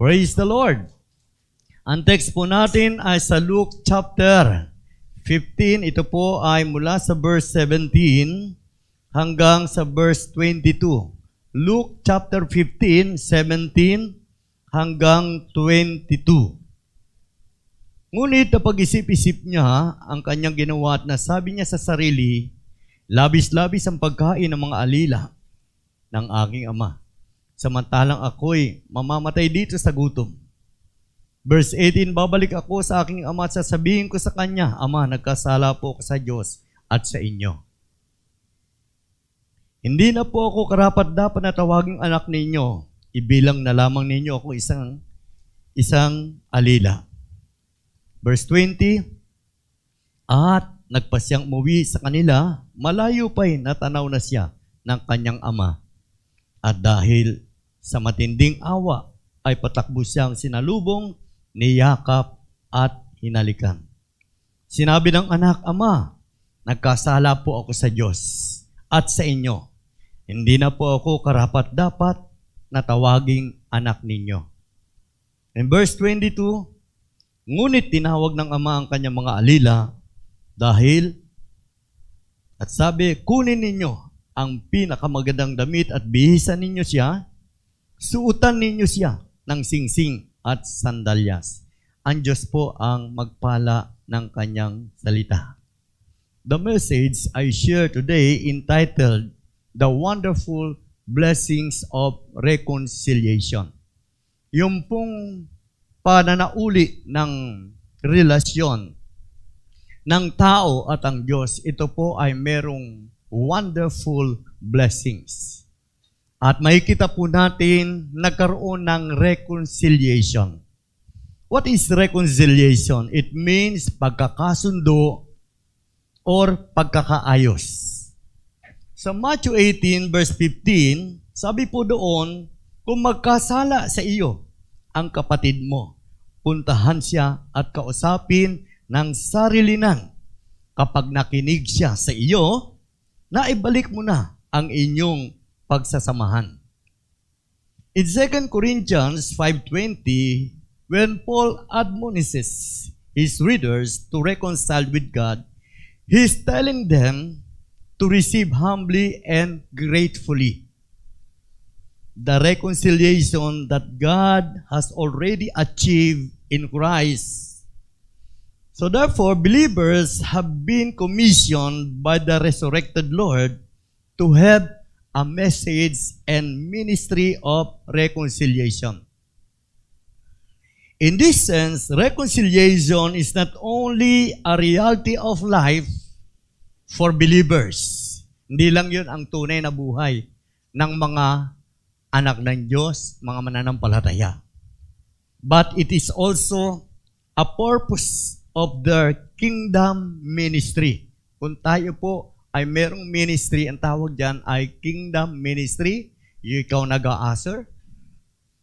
Praise the Lord. Ang text po natin ay sa Luke chapter 15. Ito po ay mula sa verse 17 hanggang sa verse 22. Luke chapter 15, 17 hanggang 22. Ngunit napag-isip-isip niya ang kanyang ginawa at nasabi niya sa sarili, labis-labis ang pagkain ng mga alila ng aking ama. Samantalang ako'y mamamatay dito sa gutom. Verse 18, babalik ako sa aking ama at sasabihin ko sa kanya, Ama, nagkasala po ako sa Diyos at sa inyo. Hindi na po ako karapat dapat na tawaging anak ninyo. Ibilang na lamang ninyo ako isang isang alila. Verse 20, At nagpasyang umuwi sa kanila, malayo pa'y natanaw na siya ng kanyang ama. At dahil sa matinding awa, ay patakbo siyang sinalubong, niyakap at hinalikan. Sinabi ng anak, Ama, nagkasala po ako sa Diyos at sa inyo. Hindi na po ako karapat-dapat na tawaging anak ninyo. In verse 22, Ngunit tinawag ng ama ang kanyang mga alila dahil at sabi, kunin ninyo ang pinakamagandang damit at bihisan ninyo siya, suutan ninyo siya ng singsing at sandalyas. Ang Diyos po ang magpala ng kanyang salita. The message I share today entitled The Wonderful Blessings of Reconciliation. Yung pong pananauli ng relasyon ng tao at ang Diyos, ito po ay merong wonderful blessings. At makikita po natin nagkaroon ng reconciliation. What is reconciliation? It means pagkakasundo or pagkakaayos. Sa Matthew 18 verse 15, sabi po doon, kung magkasala sa iyo ang kapatid mo, puntahan siya at kausapin ng sarilinan. Kapag nakinig siya sa iyo, naibalik mo na ang inyong pagsasamahan. In 2 Corinthians 5.20, when Paul admonishes his readers to reconcile with God, he's telling them to receive humbly and gratefully the reconciliation that God has already achieved in Christ. So therefore, believers have been commissioned by the resurrected Lord to have a message and ministry of reconciliation. In this sense, reconciliation is not only a reality of life for believers. Hindi lang yun ang tunay na buhay ng mga anak ng Diyos, mga mananampalataya. But it is also a purpose of their kingdom ministry. Kung tayo po ay merong ministry, ang tawag dyan ay kingdom ministry. Yung ikaw nag-a-usher,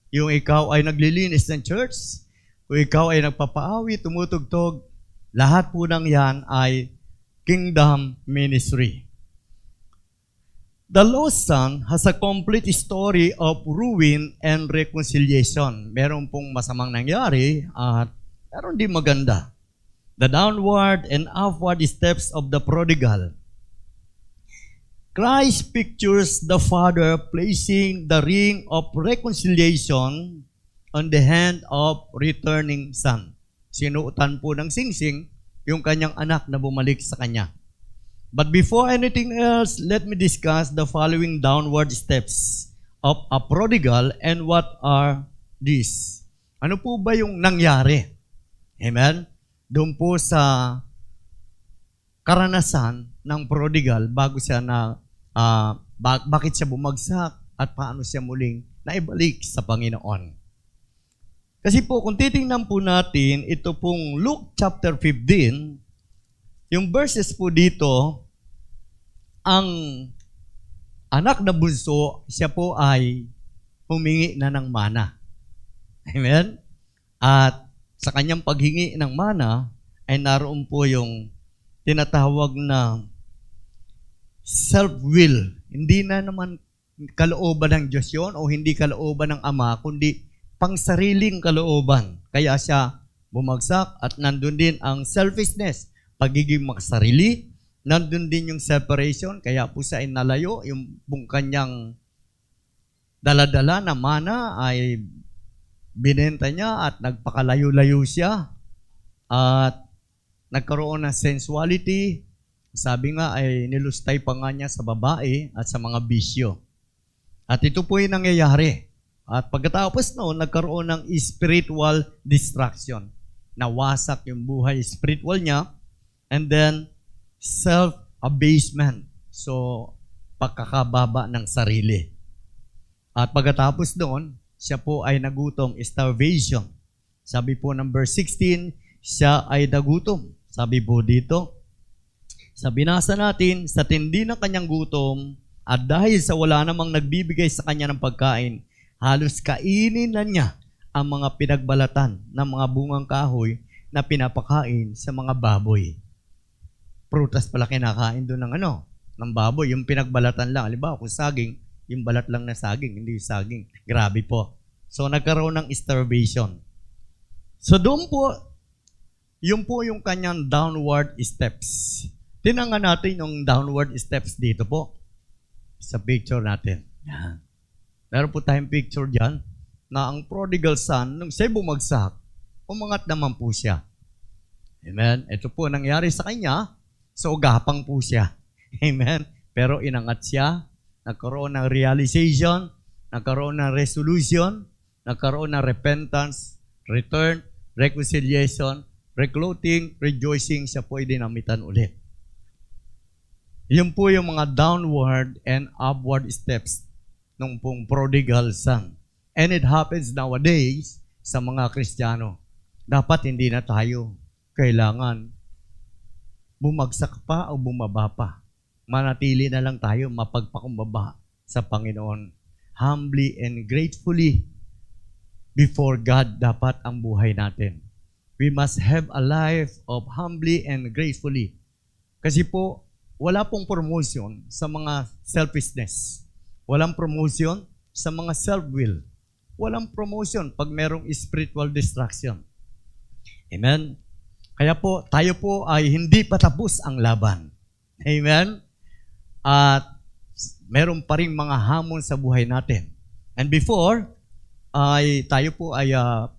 yung ikaw ay naglilinis ng church, kung ikaw ay nagpapaawi, tumutugtog, lahat po ng yan ay kingdom ministry. The lost son has a complete story of ruin and reconciliation. Meron pong masamang nangyari at meron din maganda. The downward and upward steps of the prodigal. Christ pictures the Father placing the ring of reconciliation on the hand of returning son. Sinuutan po ng singsing yung kanyang anak na bumalik sa kanya. But before anything else, let me discuss the following downward steps of a prodigal and what are these. Ano po ba yung nangyari? Amen? Doon po sa karanasan ng prodigal bago siya na uh, ba- bakit siya bumagsak at paano siya muling naibalik sa Panginoon. Kasi po, kung titingnan po natin, ito pong Luke chapter 15, yung verses po dito, ang anak na bunso, siya po ay humingi na ng mana. Amen? At sa kanyang paghingi ng mana, ay naroon po yung tinatawag na self-will. Hindi na naman kalooban ng Diyos yun o hindi kalooban ng Ama, kundi pangsariling kalooban. Kaya siya bumagsak at nandun din ang selfishness, pagiging makasarili, nandun din yung separation, kaya po siya ay nalayo, yung buong kanyang daladala na mana ay binenta niya at nagpakalayo-layo siya at nagkaroon ng sensuality. Sabi nga ay nilustay pa nga niya sa babae at sa mga bisyo. At ito po yung nangyayari. At pagkatapos noon, nagkaroon ng spiritual distraction. Nawasak yung buhay spiritual niya. And then, self-abasement. So, pagkakababa ng sarili. At pagkatapos doon, siya po ay nagutom, starvation. Sabi po ng verse 16, siya ay nagutom. Sabi po dito, sa binasa natin, sa tindi ng kanyang gutom, at dahil sa wala namang nagbibigay sa kanya ng pagkain, halos kainin na niya ang mga pinagbalatan ng mga bungang kahoy na pinapakain sa mga baboy. Prutas pala kinakain doon ng ano, ng baboy, yung pinagbalatan lang. Halimbawa, kung saging, yung balat lang na saging, hindi yung saging. Grabe po. So, nagkaroon ng starvation. So, doon po, yun po yung kanyang downward steps. Tinangan natin yung downward steps dito po sa picture natin. Yan. Meron po tayong picture dyan na ang prodigal son, nung siya bumagsak, umangat naman po siya. Amen? Ito po nangyari sa kanya, so gapang po siya. Amen? Pero inangat siya, nagkaroon ng realization, nagkaroon ng resolution, nagkaroon ng repentance, return, reconciliation, reclothing, rejoicing, siya po ay dinamitan ulit. Yun po yung mga downward and upward steps ng pong prodigal son. And it happens nowadays sa mga Kristiyano. Dapat hindi na tayo kailangan bumagsak pa o bumaba pa. Manatili na lang tayo mapagpakumbaba sa Panginoon. Humbly and gratefully before God dapat ang buhay natin. We must have a life of humbly and gratefully. Kasi po, wala pong promotion sa mga selfishness. Walang promotion sa mga self-will. Walang promotion pag merong spiritual distraction. Amen? Kaya po, tayo po ay hindi pa tapos ang laban. Amen? At meron pa rin mga hamon sa buhay natin. And before, ay tayo po ay uh,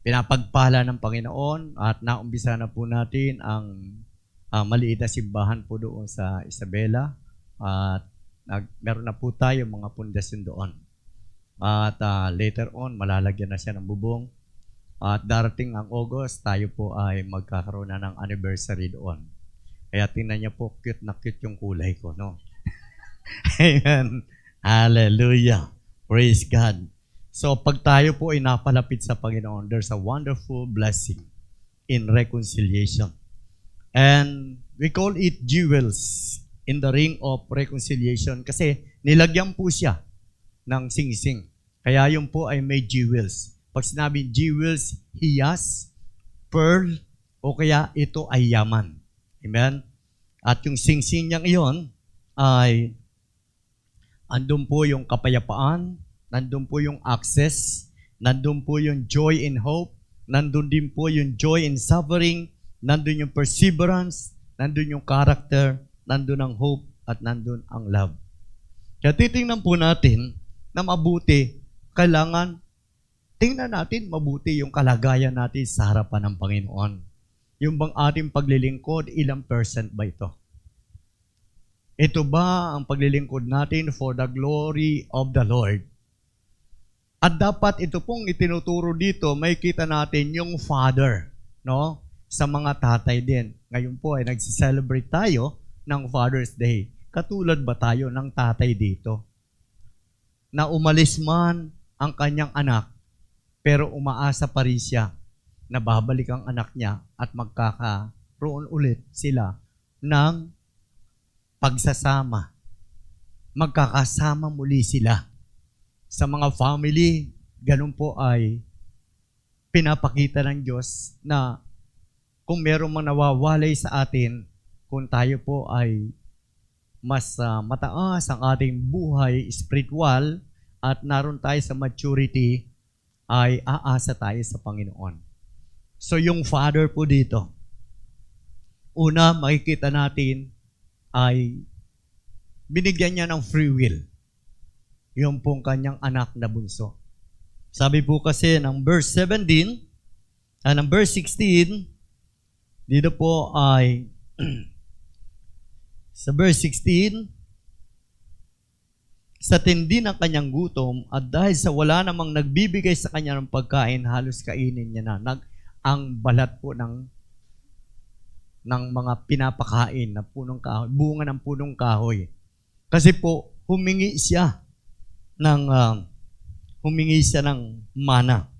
pinapagpala ng Panginoon at naumpisa na po natin ang uh, maliit na simbahan po doon sa Isabela at uh, meron na po tayo mga pundasyon doon. At uh, later on, malalagyan na siya ng bubong. At darating ang August, tayo po ay magkakaroon na ng anniversary doon. Kaya tingnan niyo po, cute na cute yung kulay ko, no? Amen. Hallelujah. Praise God. So, pag tayo po ay napalapit sa Panginoon, there's a wonderful blessing in reconciliation. And we call it jewels in the ring of reconciliation kasi nilagyan po siya ng sing-sing. Kaya yun po ay may jewels. Pag sinabi jewels, hiyas, pearl, o kaya ito ay yaman. Amen? At yung sing-sing niyang iyon ay andun po yung kapayapaan, nandun po yung access, nandun po yung joy in hope, nandun din po yung joy in suffering, nandun yung perseverance, nandun yung character, nandun ang hope, at nandun ang love. Kaya titingnan po natin na mabuti, kailangan tingnan natin mabuti yung kalagayan natin sa harapan ng Panginoon. Yung bang ating paglilingkod, ilang percent ba ito? Ito ba ang paglilingkod natin for the glory of the Lord? At dapat ito pong itinuturo dito, may kita natin yung Father, no? Sa mga tatay din. Ngayon po ay nagsi-celebrate tayo ng Father's Day. Katulad ba tayo ng tatay dito? Na umalis man ang kanyang anak, pero umaasa pa rin siya na babalik ang anak niya at magkakaroon ulit sila ng pagsasama. Magkakasama muli sila. Sa mga family, ganun po ay pinapakita ng Diyos na kung meron mang nawawalay sa atin, kung tayo po ay mas uh, mataas ang ating buhay spiritual at naroon tayo sa maturity, ay aasa tayo sa Panginoon. So yung father po dito, una makikita natin ay binigyan niya ng free will. Yung pong kanyang anak na bunso. Sabi po kasi ng verse 17, ah, ng verse 16, dito po ay sa verse 16, sa tindi ng kanyang gutom at dahil sa wala namang nagbibigay sa kanya ng pagkain, halos kainin niya na. Nag, ang balat po ng ng mga pinapakain na punong kahoy, bunga ng punong kahoy. Kasi po, humingi siya ng uh, humingi siya ng mana.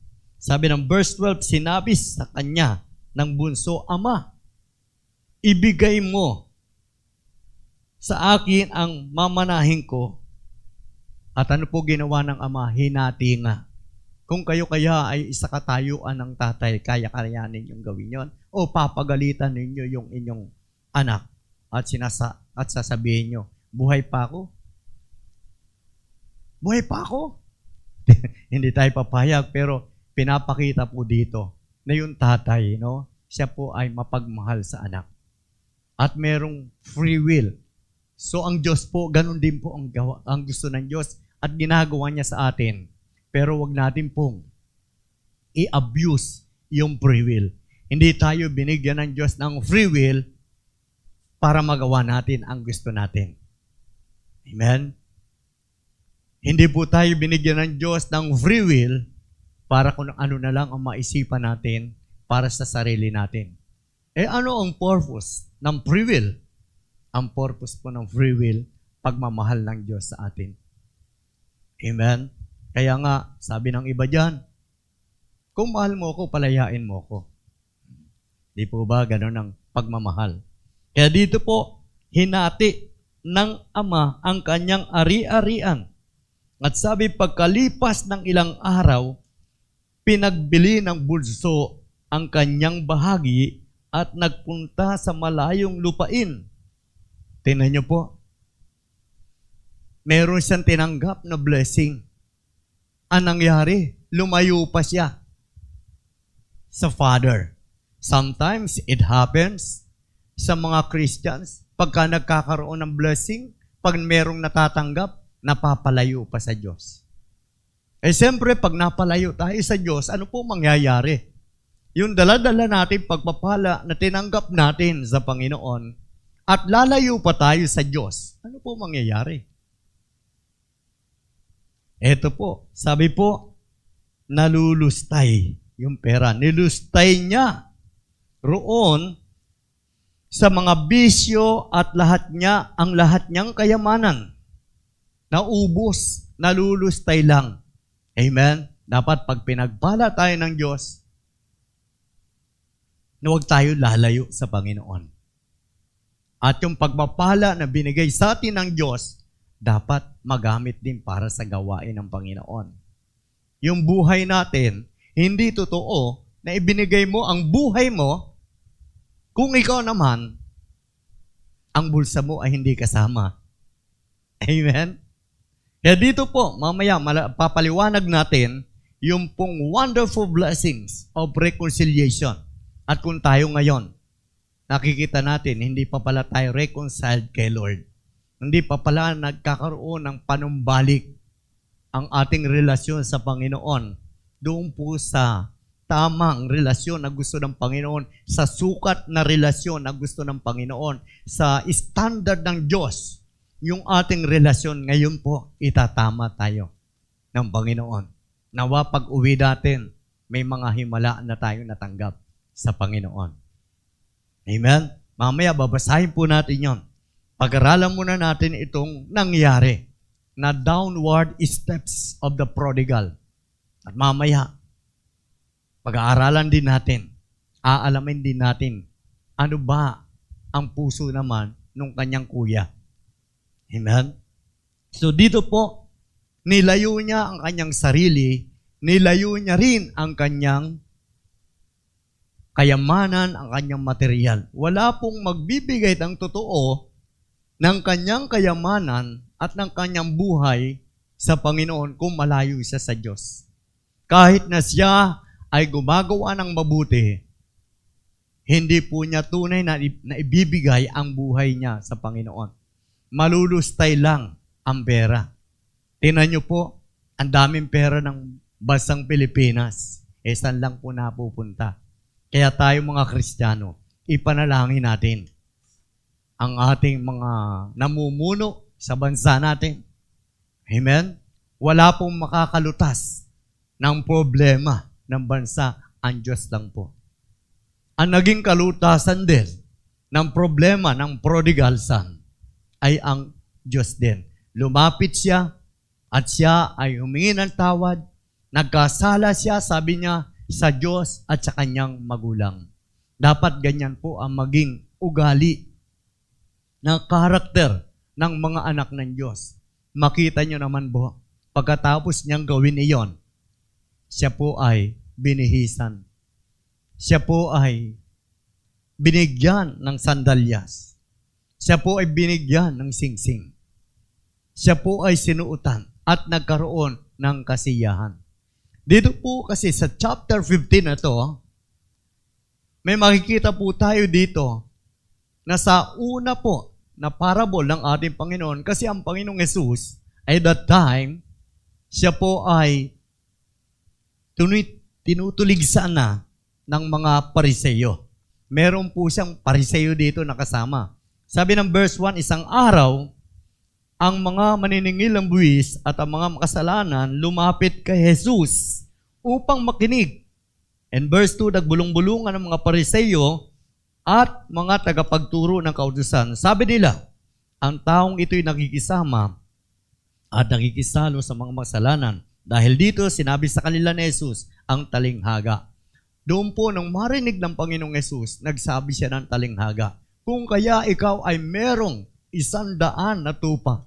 Sabi ng verse 12, sinabi sa kanya ng bunso, Ama, ibigay mo sa akin ang mamanahin ko at ano po ginawa ng ama? Hinati nga. Kung kayo kaya ay isa katayuan ng tatay, kaya kayanin yung gawin yon O papagalitan ninyo yung inyong anak at sinasa at sasabihin nyo, buhay pa ako? Buhay pa ako? Hindi tayo papayag, pero pinapakita po dito na yung tatay, no? siya po ay mapagmahal sa anak. At merong free will. So ang Diyos po, ganun din po ang, gawa, ang gusto ng Diyos at ginagawa niya sa atin. Pero wag natin pong i-abuse yung free will. Hindi tayo binigyan ng Diyos ng free will para magawa natin ang gusto natin. Amen? Hindi po tayo binigyan ng Diyos ng free will para kung ano na lang ang maisipan natin para sa sarili natin. Eh ano ang purpose ng free will? Ang purpose po ng free will, pagmamahal ng Diyos sa atin. Amen? Kaya nga, sabi ng iba dyan, kung mahal mo ako, palayain mo ako. Di po ba ganun ang pagmamahal? Kaya dito po, hinati ng ama ang kanyang ari-arian. At sabi, pagkalipas ng ilang araw, pinagbili ng bulso ang kanyang bahagi at nagpunta sa malayong lupain. Tingnan niyo po, meron siyang tinanggap na blessing. Ang nangyari, lumayo pa siya sa Father. Sometimes it happens sa mga Christians, pagka nagkakaroon ng blessing, pag merong natatanggap, napapalayo pa sa Diyos. Eh siyempre, pag napalayo tayo sa Diyos, ano po mangyayari? Yung daladala natin pagpapala na tinanggap natin sa Panginoon at lalayo pa tayo sa Diyos, ano po mangyayari? Ito po, sabi po, nalulustay yung pera. Nilustay niya roon sa mga bisyo at lahat niya, ang lahat niyang kayamanan. Naubos, nalulustay lang. Amen? Dapat pag pinagpala tayo ng Diyos, na huwag tayo lalayo sa Panginoon. At yung pagpapala na binigay sa atin ng Diyos, dapat magamit din para sa gawain ng Panginoon. Yung buhay natin, hindi totoo na ibinigay mo ang buhay mo kung ikaw naman, ang bulsa mo ay hindi kasama. Amen? Kaya dito po, mamaya papaliwanag natin yung pong wonderful blessings of reconciliation. At kung tayo ngayon, nakikita natin, hindi pa pala tayo reconciled kay Lord hindi pa pala nagkakaroon ng panumbalik ang ating relasyon sa Panginoon. Doon po sa tamang relasyon na gusto ng Panginoon, sa sukat na relasyon na gusto ng Panginoon, sa standard ng Diyos, yung ating relasyon ngayon po, itatama tayo ng Panginoon. Nawa pag uwi natin, may mga himala na tayo natanggap sa Panginoon. Amen? Mamaya babasahin po natin yon pag-aralan muna natin itong nangyari na downward steps of the prodigal. At mamaya, pag-aaralan din natin, aalamin din natin, ano ba ang puso naman nung kanyang kuya. Amen? So dito po, nilayo niya ang kanyang sarili, nilayo niya rin ang kanyang kayamanan, ang kanyang material. Wala pong magbibigay ng totoo ng kanyang kayamanan at ng kanyang buhay sa Panginoon kung malayo siya sa Diyos. Kahit na siya ay gumagawa ng mabuti, hindi po niya tunay na, na ibibigay ang buhay niya sa Panginoon. Malulustay lang ang pera. Tinan niyo po, ang daming pera ng bansang Pilipinas. Eh, saan lang po napupunta? Kaya tayo mga Kristiyano, ipanalangin natin ang ating mga namumuno sa bansa natin. Amen? Wala pong makakalutas ng problema ng bansa. Ang Diyos lang po. Ang naging kalutasan din ng problema ng prodigal son ay ang Diyos din. Lumapit siya at siya ay humingi ng tawad. Nagkasala siya, sabi niya, sa Diyos at sa kanyang magulang. Dapat ganyan po ang maging ugali ng karakter ng mga anak ng Diyos. Makita nyo naman po, pagkatapos niyang gawin iyon, siya po ay binihisan. Siya po ay binigyan ng sandalyas. Siya po ay binigyan ng singsing. Siya po ay sinuutan at nagkaroon ng kasiyahan. Dito po kasi sa chapter 15 na to, may makikita po tayo dito na sa una po na parable ng ating Panginoon kasi ang Panginoong Yesus ay that time, siya po ay tunit, tinutulig sana ng mga pariseyo. Meron po siyang pariseyo dito nakasama. Sabi ng verse 1, isang araw, ang mga maniningil ng buwis at ang mga makasalanan lumapit kay Jesus upang makinig. And verse 2, nagbulong-bulungan ng mga pariseyo at mga tagapagturo ng kautusan. Sabi nila, ang taong ito'y nakikisama at nakikisalo sa mga masalanan. Dahil dito, sinabi sa kanila ni Jesus ang talinghaga. Doon po, nung marinig ng Panginoong Yesus, nagsabi siya ng talinghaga, kung kaya ikaw ay merong isang daan na tupa,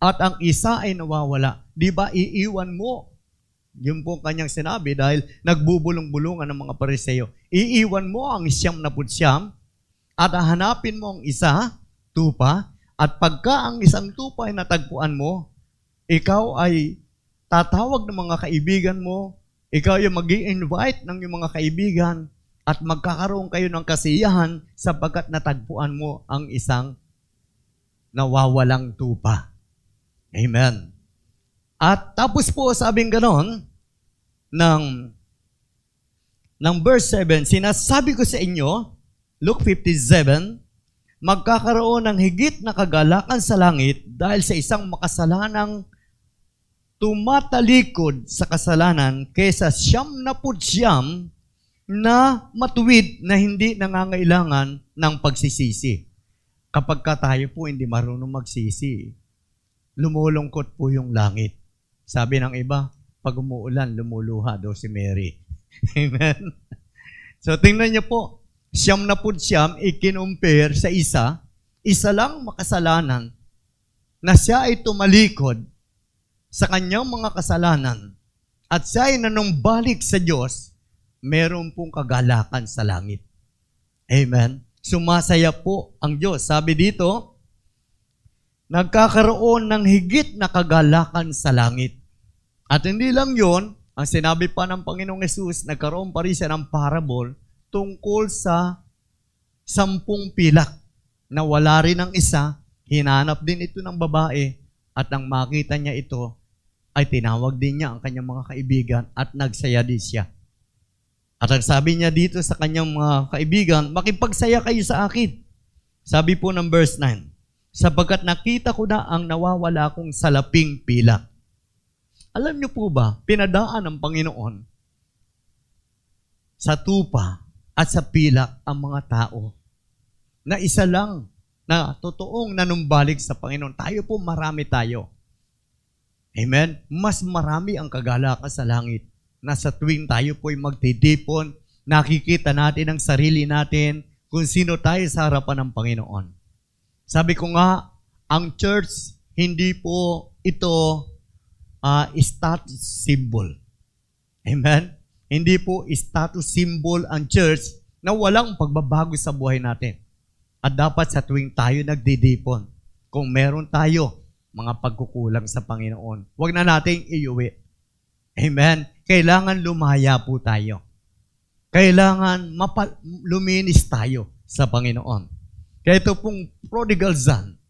at ang isa ay nawawala. Di ba iiwan mo? Yun po kanyang sinabi dahil nagbubulong-bulungan ng mga pariseyo. Iiwan mo ang siyam na putsyam at hanapin mo ang isa, tupa, at pagka ang isang tupa ay natagpuan mo, ikaw ay tatawag ng mga kaibigan mo, ikaw ay mag invite ng iyong mga kaibigan, at magkakaroon kayo ng kasiyahan sapagkat natagpuan mo ang isang nawawalang tupa. Amen. At tapos po sabing ganon, ng, ng verse 7, sinasabi ko sa inyo, Luke 57, magkakaroon ng higit na kagalakan sa langit dahil sa isang makasalanang tumatalikod sa kasalanan kaysa siyam na siyam na matuwid na hindi nangangailangan ng pagsisisi. Kapag ka tayo po hindi marunong magsisi, lumulungkot po yung langit. Sabi ng iba, pag umuulan, lumuluha daw si Mary. Amen? So tingnan niyo po, siyam na po siyam, ikinumpir sa isa, isa lang makasalanan na siya ay tumalikod sa kanyang mga kasalanan at siya ay nanumbalik sa Diyos, meron pong kagalakan sa langit. Amen? Sumasaya po ang Diyos. Sabi dito, nagkakaroon ng higit na kagalakan sa langit. At hindi lang yon, ang sinabi pa ng Panginoong Yesus, nagkaroon pa rin siya ng parable tungkol sa sampung pilak na wala rin ang isa, hinanap din ito ng babae at nang makita niya ito, ay tinawag din niya ang kanyang mga kaibigan at nagsaya din siya. At ang sabi niya dito sa kanyang mga kaibigan, makipagsaya kayo sa akin. Sabi po ng verse 9, sapagkat nakita ko na ang nawawala kong salaping pilak. Alam niyo po ba, pinadaan ng Panginoon sa tupa at sa pilak ang mga tao na isa lang na totoong nanumbalik sa Panginoon. Tayo po marami tayo. Amen? Mas marami ang kagalakan sa langit na sa tuwing tayo po ay magtitipon, nakikita natin ang sarili natin kung sino tayo sa harapan ng Panginoon. Sabi ko nga, ang church, hindi po ito uh, status symbol. Amen? Hindi po status symbol ang church na walang pagbabago sa buhay natin. At dapat sa tuwing tayo nagdidipon, kung meron tayo mga pagkukulang sa Panginoon. Huwag na nating iuwi. Amen? Kailangan lumaya po tayo. Kailangan mapa- luminis tayo sa Panginoon. Kaya ito pong prodigal son,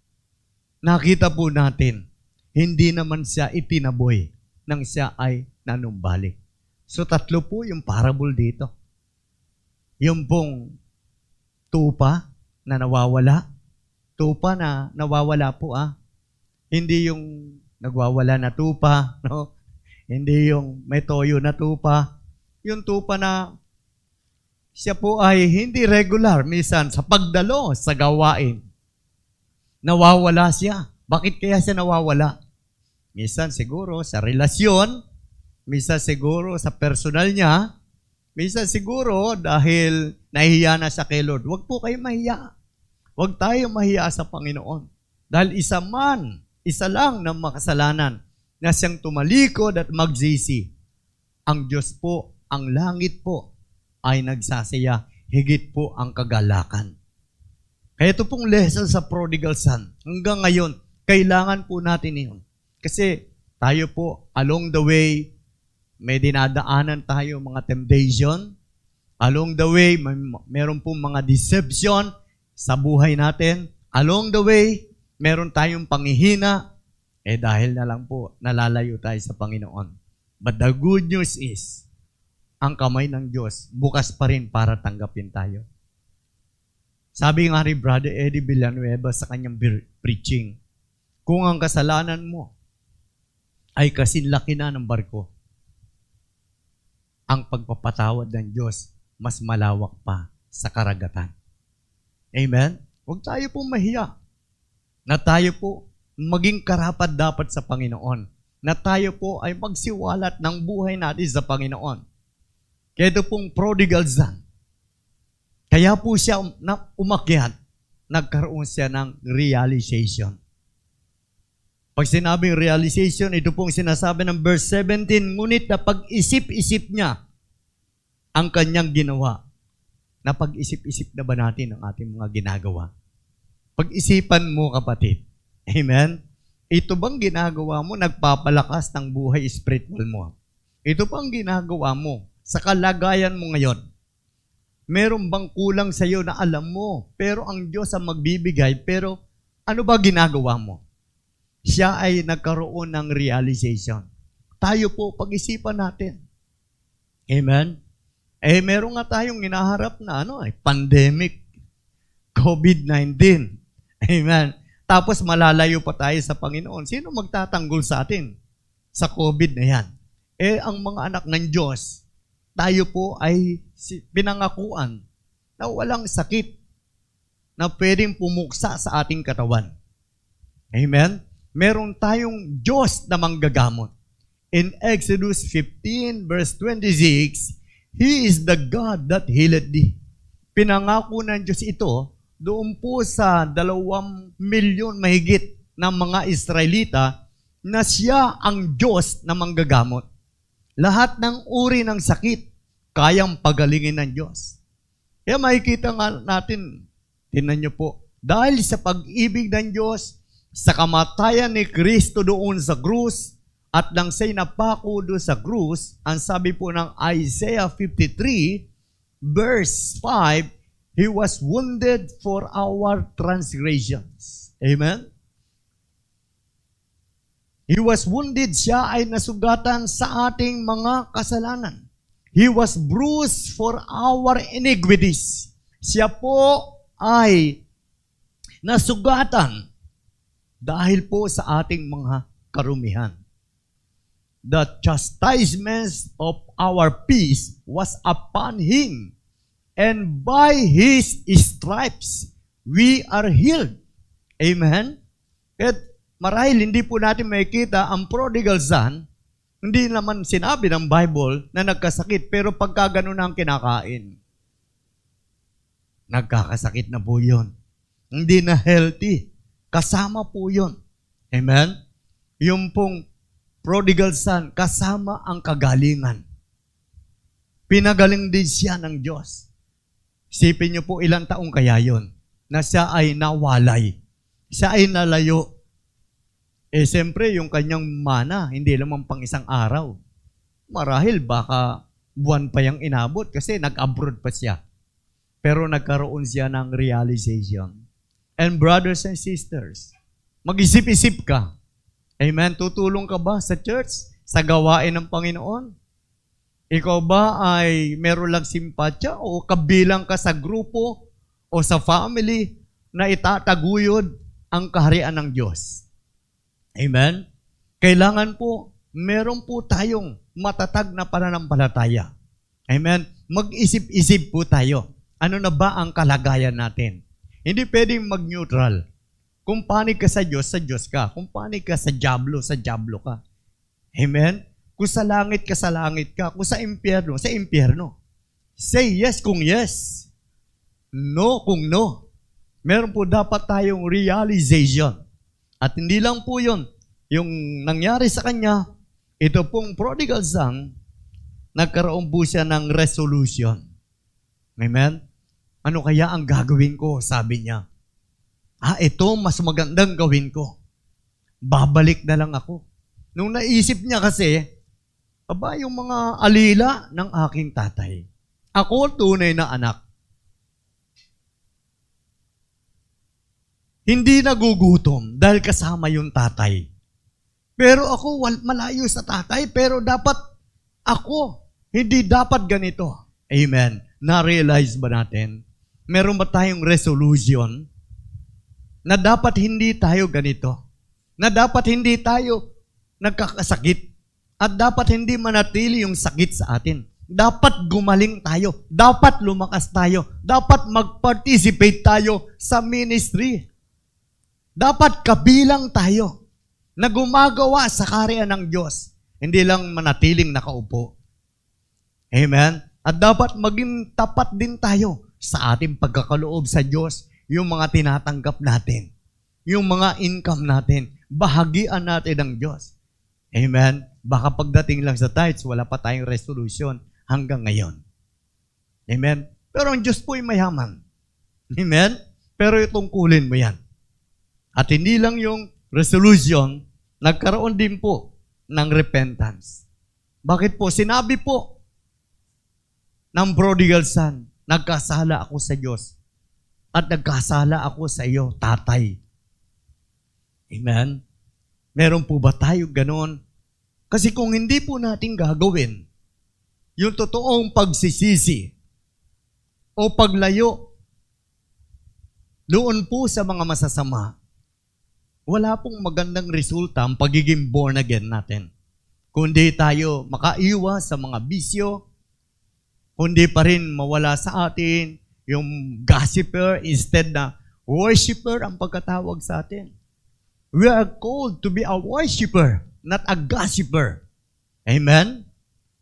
nakita po natin, hindi naman siya itinaboy nang siya ay nanumbalik. So tatlo po yung parable dito. Yung pong tupa na nawawala, tupa na nawawala po ah. Hindi yung nagwawala na tupa, no? Hindi yung may toyo na tupa. Yung tupa na siya po ay hindi regular minsan sa pagdalo sa gawain. Nawawala siya. Bakit kaya siya nawawala? Minsan siguro sa relasyon, minsan siguro sa personal niya, minsan siguro dahil nahihiya na siya kay Lord. Huwag po kayo mahiya. Huwag tayo mahiya sa Panginoon. Dahil isa man, isa lang ng makasalanan na siyang tumalikod at magsisi. Ang Diyos po, ang langit po, ay nagsasaya, higit po ang kagalakan. Kaya ito pong lesson sa prodigal son, hanggang ngayon, kailangan po natin yun. Kasi tayo po, along the way, may dinadaanan tayo mga temptation. Along the way, may, meron po mga deception sa buhay natin. Along the way, meron tayong panghihina. Eh dahil na lang po, nalalayo tayo sa Panginoon. But the good news is, ang kamay ng Diyos, bukas pa rin para tanggapin tayo. Sabi nga ni Brother Eddie Villanueva sa kanyang preaching, kung ang kasalanan mo ay kasinlaki na ng barko, ang pagpapatawad ng Diyos mas malawak pa sa karagatan. Amen? Huwag tayo po mahiya na tayo po maging karapat dapat sa Panginoon. Na tayo po ay magsiwalat ng buhay natin sa Panginoon. Kaya pong prodigal son. Kaya po siya na umakyat, nagkaroon siya ng realization. Pag sinabing realization, ito pong sinasabi ng verse 17, ngunit na pag-isip-isip niya ang kanyang ginawa. Na pag-isip-isip na ba natin ang ating mga ginagawa? Pag-isipan mo, kapatid. Amen? Ito bang ginagawa mo, nagpapalakas ng buhay spiritual mo? Ito bang ginagawa mo sa kalagayan mo ngayon, meron bang kulang sa iyo na alam mo, pero ang Diyos ang magbibigay, pero ano ba ginagawa mo? Siya ay nagkaroon ng realization. Tayo po, pag-isipan natin. Amen? Eh, meron nga tayong inaharap na ano, eh, pandemic, COVID-19. Amen? Tapos malalayo pa tayo sa Panginoon. Sino magtatanggol sa atin sa COVID na yan? Eh, ang mga anak ng Diyos, tayo po ay pinangakuan na walang sakit na pwedeng pumuksa sa ating katawan. Amen? Meron tayong Diyos na manggagamot. In Exodus 15 verse 26, He is the God that healed thee. Pinangako ng Diyos ito doon po sa dalawang milyon mahigit ng mga Israelita na siya ang Diyos na manggagamot. Lahat ng uri ng sakit, kayang pagalingin ng Diyos. Kaya makikita nga natin, tinan niyo po, dahil sa pag-ibig ng Diyos, sa kamatayan ni Kristo doon sa krus, at nang siya'y napako doon sa krus, ang sabi po ng Isaiah 53, verse 5, He was wounded for our transgressions. Amen? He was wounded, siya ay nasugatan sa ating mga kasalanan. He was bruised for our iniquities. Siya po ay nasugatan dahil po sa ating mga karumihan. The chastisement of our peace was upon Him, and by His stripes we are healed. Amen? At Marahil hindi po natin makikita ang prodigal son, hindi naman sinabi ng Bible na nagkasakit, pero pagka ganun ang kinakain, nagkakasakit na po yun. Hindi na healthy. Kasama po yun. Amen? Yung pong prodigal son, kasama ang kagalingan. Pinagaling din siya ng Diyos. Sipin niyo po ilang taong kaya yon na siya ay nawalay. Siya ay nalayo Eh, siyempre, yung kanyang mana, hindi naman pang isang araw. Marahil, baka buwan pa yung inabot kasi nag-abroad pa siya. Pero nagkaroon siya ng realization. And brothers and sisters, mag-isip-isip ka. Amen? Tutulong ka ba sa church? Sa gawain ng Panginoon? Ikaw ba ay meron lang simpatya o kabilang ka sa grupo o sa family na itataguyod ang kaharian ng Diyos? Amen? Kailangan po, meron po tayong matatag na pananampalataya. Amen? Mag-isip-isip po tayo. Ano na ba ang kalagayan natin? Hindi pwedeng mag-neutral. Kung panig ka sa Diyos, sa Diyos ka. Kung panig ka sa Diablo, sa Diablo ka. Amen? Kung sa langit ka, sa langit ka. Kung sa impyerno, sa impyerno. Say yes kung yes. No kung no. Meron po dapat tayong realization. At hindi lang po yun. Yung nangyari sa kanya, ito pong prodigal son, nagkaroon po siya ng resolution. Amen? Ano kaya ang gagawin ko? Sabi niya. Ah, ito mas magandang gawin ko. Babalik na lang ako. Nung naisip niya kasi, aba yung mga alila ng aking tatay. Ako tunay na anak. Hindi nagugutom dahil kasama yung tatay. Pero ako malayo sa tatay, pero dapat ako, hindi dapat ganito. Amen. Na-realize ba natin meron ba tayong resolution na dapat hindi tayo ganito? Na dapat hindi tayo nagkakasakit at dapat hindi manatili yung sakit sa atin. Dapat gumaling tayo. Dapat lumakas tayo. Dapat mag-participate tayo sa ministry. Dapat kabilang tayo na gumagawa sa karya ng Diyos. Hindi lang manatiling nakaupo. Amen? At dapat maging tapat din tayo sa ating pagkakaloob sa Diyos, yung mga tinatanggap natin, yung mga income natin, bahagian natin ng Diyos. Amen? Baka pagdating lang sa tithes, wala pa tayong resolution hanggang ngayon. Amen? Pero ang Diyos po ay mayaman. Amen? Pero itungkulin mo yan. At hindi lang yung resolution, nagkaroon din po ng repentance. Bakit po? Sinabi po ng prodigal son, nagkasala ako sa Diyos at nagkasala ako sa iyo, tatay. Amen? Meron po ba tayo ganon? Kasi kung hindi po natin gagawin, yung totoong pagsisisi o paglayo doon po sa mga masasama, wala pong magandang resulta ang pagiging born again natin. Kundi tayo makaiwas sa mga bisyo, kundi pa rin mawala sa atin yung gossiper instead na worshiper ang pagkatawag sa atin. We are called to be a worshiper, not a gossiper. Amen?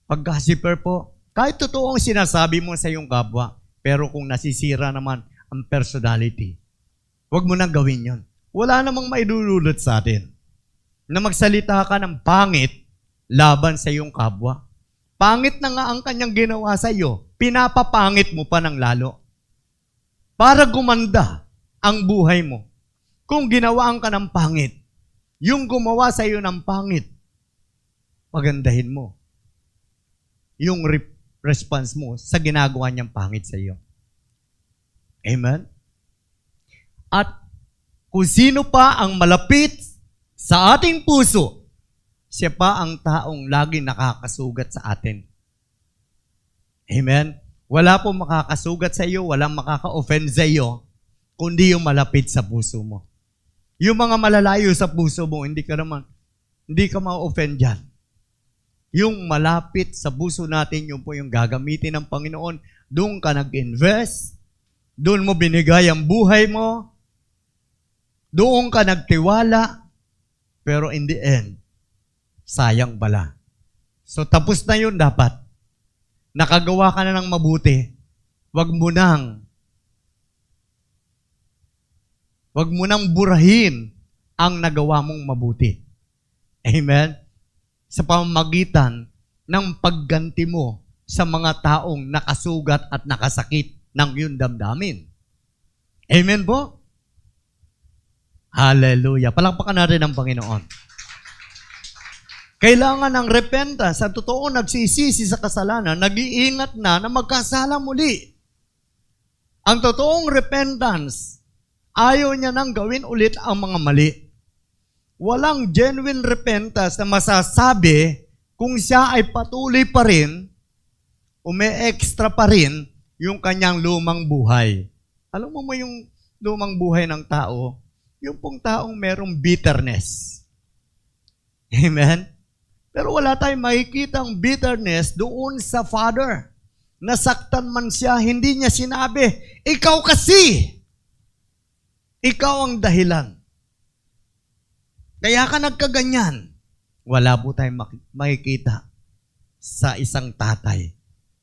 Pag gossiper po, kahit totoo ang sinasabi mo sa iyong kapwa, pero kung nasisira naman ang personality, huwag mo nang gawin yon. Wala namang maidululot sa atin na magsalita ka ng pangit laban sa iyong kapwa. Pangit na nga ang kanyang ginawa sa iyo, pinapapangit mo pa ng lalo. Para gumanda ang buhay mo. Kung ginawaan ka ng pangit, yung gumawa sa iyo ng pangit, pagandahin mo. Yung re- response mo sa ginagawa niyang pangit sa iyo. Amen? At kung sino pa ang malapit sa ating puso, siya pa ang taong lagi nakakasugat sa atin. Amen? Wala pong makakasugat sa iyo, walang makaka-offend sa iyo, kundi yung malapit sa puso mo. Yung mga malalayo sa puso mo, hindi ka naman, hindi ka ma-offend dyan. Yung malapit sa puso natin, yung po yung gagamitin ng Panginoon, doon ka nag-invest, doon mo binigay ang buhay mo, doon ka nagtiwala, pero in the end, sayang pala. So tapos na yun dapat. Nakagawa ka na ng mabuti. Huwag mo nang Huwag mo nang burahin ang nagawa mong mabuti. Amen? Sa pamamagitan ng pagganti mo sa mga taong nakasugat at nakasakit ng iyong damdamin. Amen po? Hallelujah. Palakpakan natin ang Panginoon. Kailangan ng repentance. Sa totoo, nagsisisi sa kasalanan, nag-iingat na na magkasala muli. Ang totoong repentance, ayaw niya nang gawin ulit ang mga mali. Walang genuine repentance na masasabi kung siya ay patuloy pa rin, ume-extra pa rin yung kanyang lumang buhay. Alam mo mo yung lumang buhay ng tao? Yung pong taong merong bitterness. Amen? Pero wala tayong makikitang bitterness doon sa father. Nasaktan man siya, hindi niya sinabi, ikaw kasi! Ikaw ang dahilan. Kaya ka nagkaganyan. Wala po tayong makikita sa isang tatay,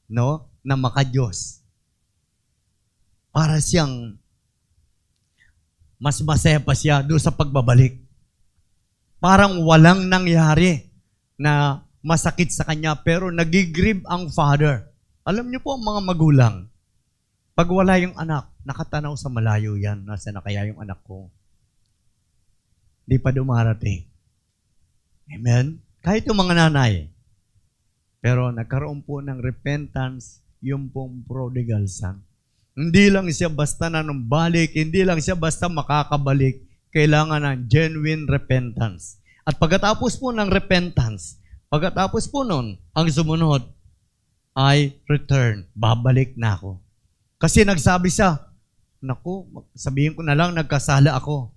no? Na makadiyos. Para siyang mas masaya pa siya doon sa pagbabalik. Parang walang nangyari na masakit sa kanya pero nagigrieve ang father. Alam niyo po ang mga magulang, pag wala yung anak, nakatanaw sa malayo yan, nasa na kaya yung anak ko. Di pa dumarating. Amen? Kahit yung mga nanay. Pero nagkaroon po ng repentance yung pong prodigal son. Hindi lang siya basta nanumbalik, hindi lang siya basta makakabalik, kailangan ng genuine repentance. At pagkatapos po ng repentance, pagkatapos po nun, ang sumunod ay return. Babalik na ako. Kasi nagsabi siya, Naku, sabihin ko na lang, nagkasala ako.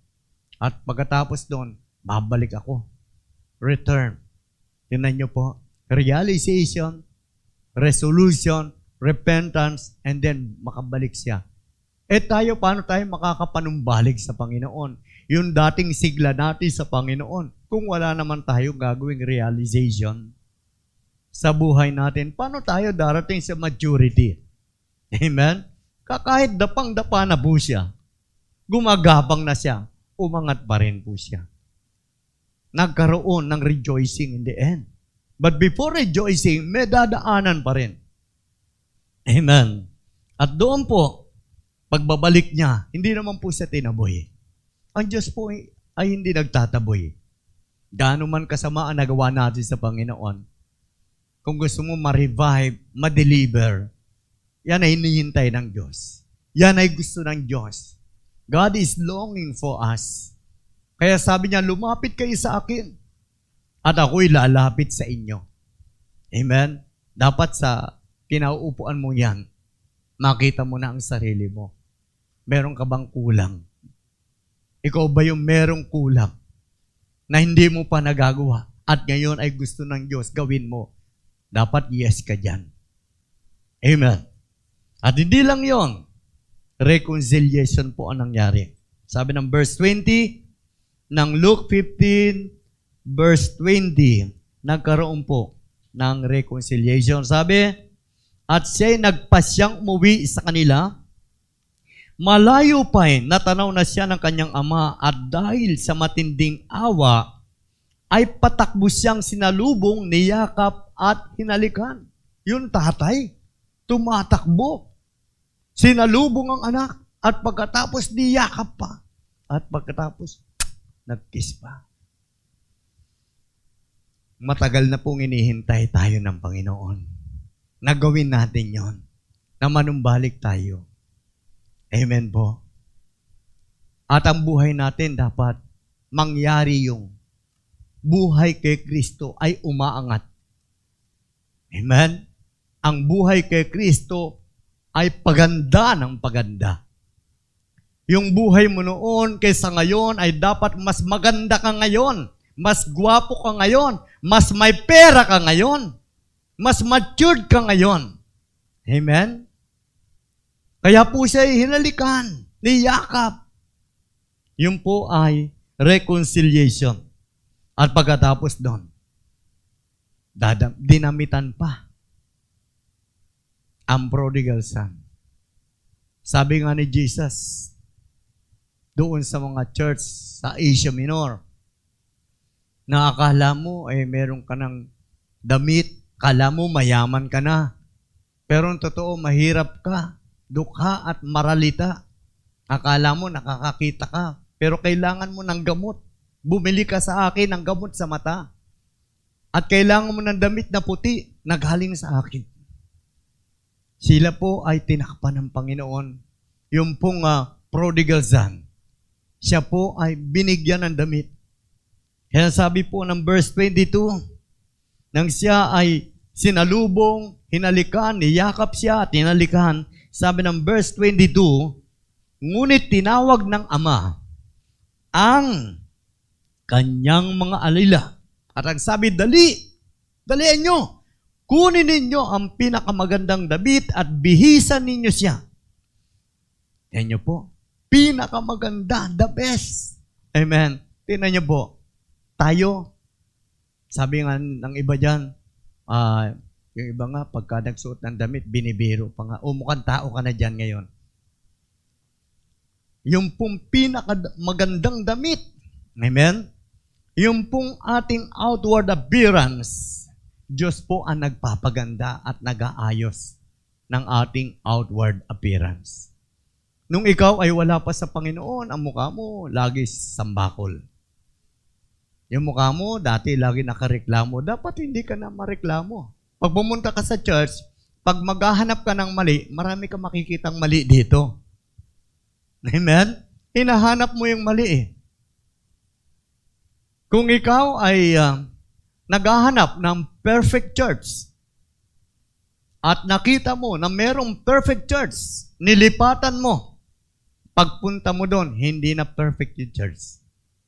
At pagkatapos doon, babalik ako. Return. Tingnan niyo po. Realization, resolution, repentance, and then makabalik siya. Eh tayo, paano tayo makakapanumbalik sa Panginoon? Yung dating sigla natin sa Panginoon kung wala naman tayo gagawing realization sa buhay natin, paano tayo darating sa maturity? Amen? Kahit dapang-dapa na po siya, gumagapang na siya, umangat pa rin po siya. Nagkaroon ng rejoicing in the end. But before rejoicing, may dadaanan pa rin. Amen. At doon po, pagbabalik niya, hindi naman po siya tinaboy. Ang Diyos po ay, ay hindi nagtataboy. Gaano man kasama ang nagawa natin sa Panginoon, kung gusto mo ma-revive, ma-deliver, yan ay hinihintay ng Diyos. Yan ay gusto ng Diyos. God is longing for us. Kaya sabi niya, lumapit kayo sa akin at ako'y lalapit sa inyo. Amen? Dapat sa kinauupuan mo yan, makita mo na ang sarili mo. Meron ka bang kulang? Ikaw ba yung merong kulang? na hindi mo pa nagagawa at ngayon ay gusto ng Diyos gawin mo, dapat yes ka dyan. Amen. At hindi lang yon, reconciliation po ang nangyari. Sabi ng verse 20 ng Luke 15, verse 20, nagkaroon po ng reconciliation. Sabi, at siya'y nagpasyang umuwi sa kanila, Malayo pa eh, natanaw na siya ng kanyang ama at dahil sa matinding awa, ay patakbo siyang sinalubong, niyakap at hinalikan. Yung tatay, tumatakbo. Sinalubong ang anak at pagkatapos niyakap pa. At pagkatapos, nagkiss pa. Matagal na pong inihintay tayo ng Panginoon. Nagawin natin yon na manumbalik tayo Amen po. At ang buhay natin dapat mangyari yung buhay kay Kristo ay umaangat. Amen? Ang buhay kay Kristo ay paganda ng paganda. Yung buhay mo noon kaysa ngayon ay dapat mas maganda ka ngayon, mas gwapo ka ngayon, mas may pera ka ngayon, mas matured ka ngayon. Amen? Kaya po siya hinalikan, niyakap. Yun po ay reconciliation. At pagkatapos doon, dadam, dinamitan pa ang prodigal son. Sabi nga ni Jesus, doon sa mga church sa Asia Minor, na akala mo eh, meron ka ng damit, akala mo mayaman ka na. Pero ang totoo, mahirap ka dukha at maralita. Akala mo nakakakita ka, pero kailangan mo ng gamot. Bumili ka sa akin ng gamot sa mata. At kailangan mo ng damit na puti na galing sa akin. Sila po ay tinakpan ng Panginoon. Yung pong uh, prodigal son, siya po ay binigyan ng damit. Kaya sabi po ng verse 22, nang siya ay sinalubong, hinalikan, niyakap siya at hinalikan, sabi ng verse 22, ngunit tinawag ng Ama ang kanyang mga alila. At ang sabi, dali, dalian nyo. Kunin ninyo ang pinakamagandang damit at bihisan ninyo siya. Yan nyo po. Pinakamaganda, the best. Amen. Tingnan nyo po. Tayo, sabi nga ng iba dyan, uh, yung iba nga, pagka nagsuot ng damit, binibiro pa nga. O mukhang tao ka na dyan ngayon. Yung pong pinakamagandang damit. Amen? Yung pong ating outward appearance, Diyos po ang nagpapaganda at nag-aayos ng ating outward appearance. Nung ikaw ay wala pa sa Panginoon, ang mukha mo lagi sambakol. Yung mukha mo, dati lagi nakareklamo. Dapat hindi ka na mareklamo. Pag pumunta ka sa church, pag maghahanap ka ng mali, marami ka makikitang mali dito. Amen? Hinahanap mo yung mali eh. Kung ikaw ay uh, naghahanap ng perfect church at nakita mo na merong perfect church, nilipatan mo, pagpunta mo doon, hindi na perfect yung church.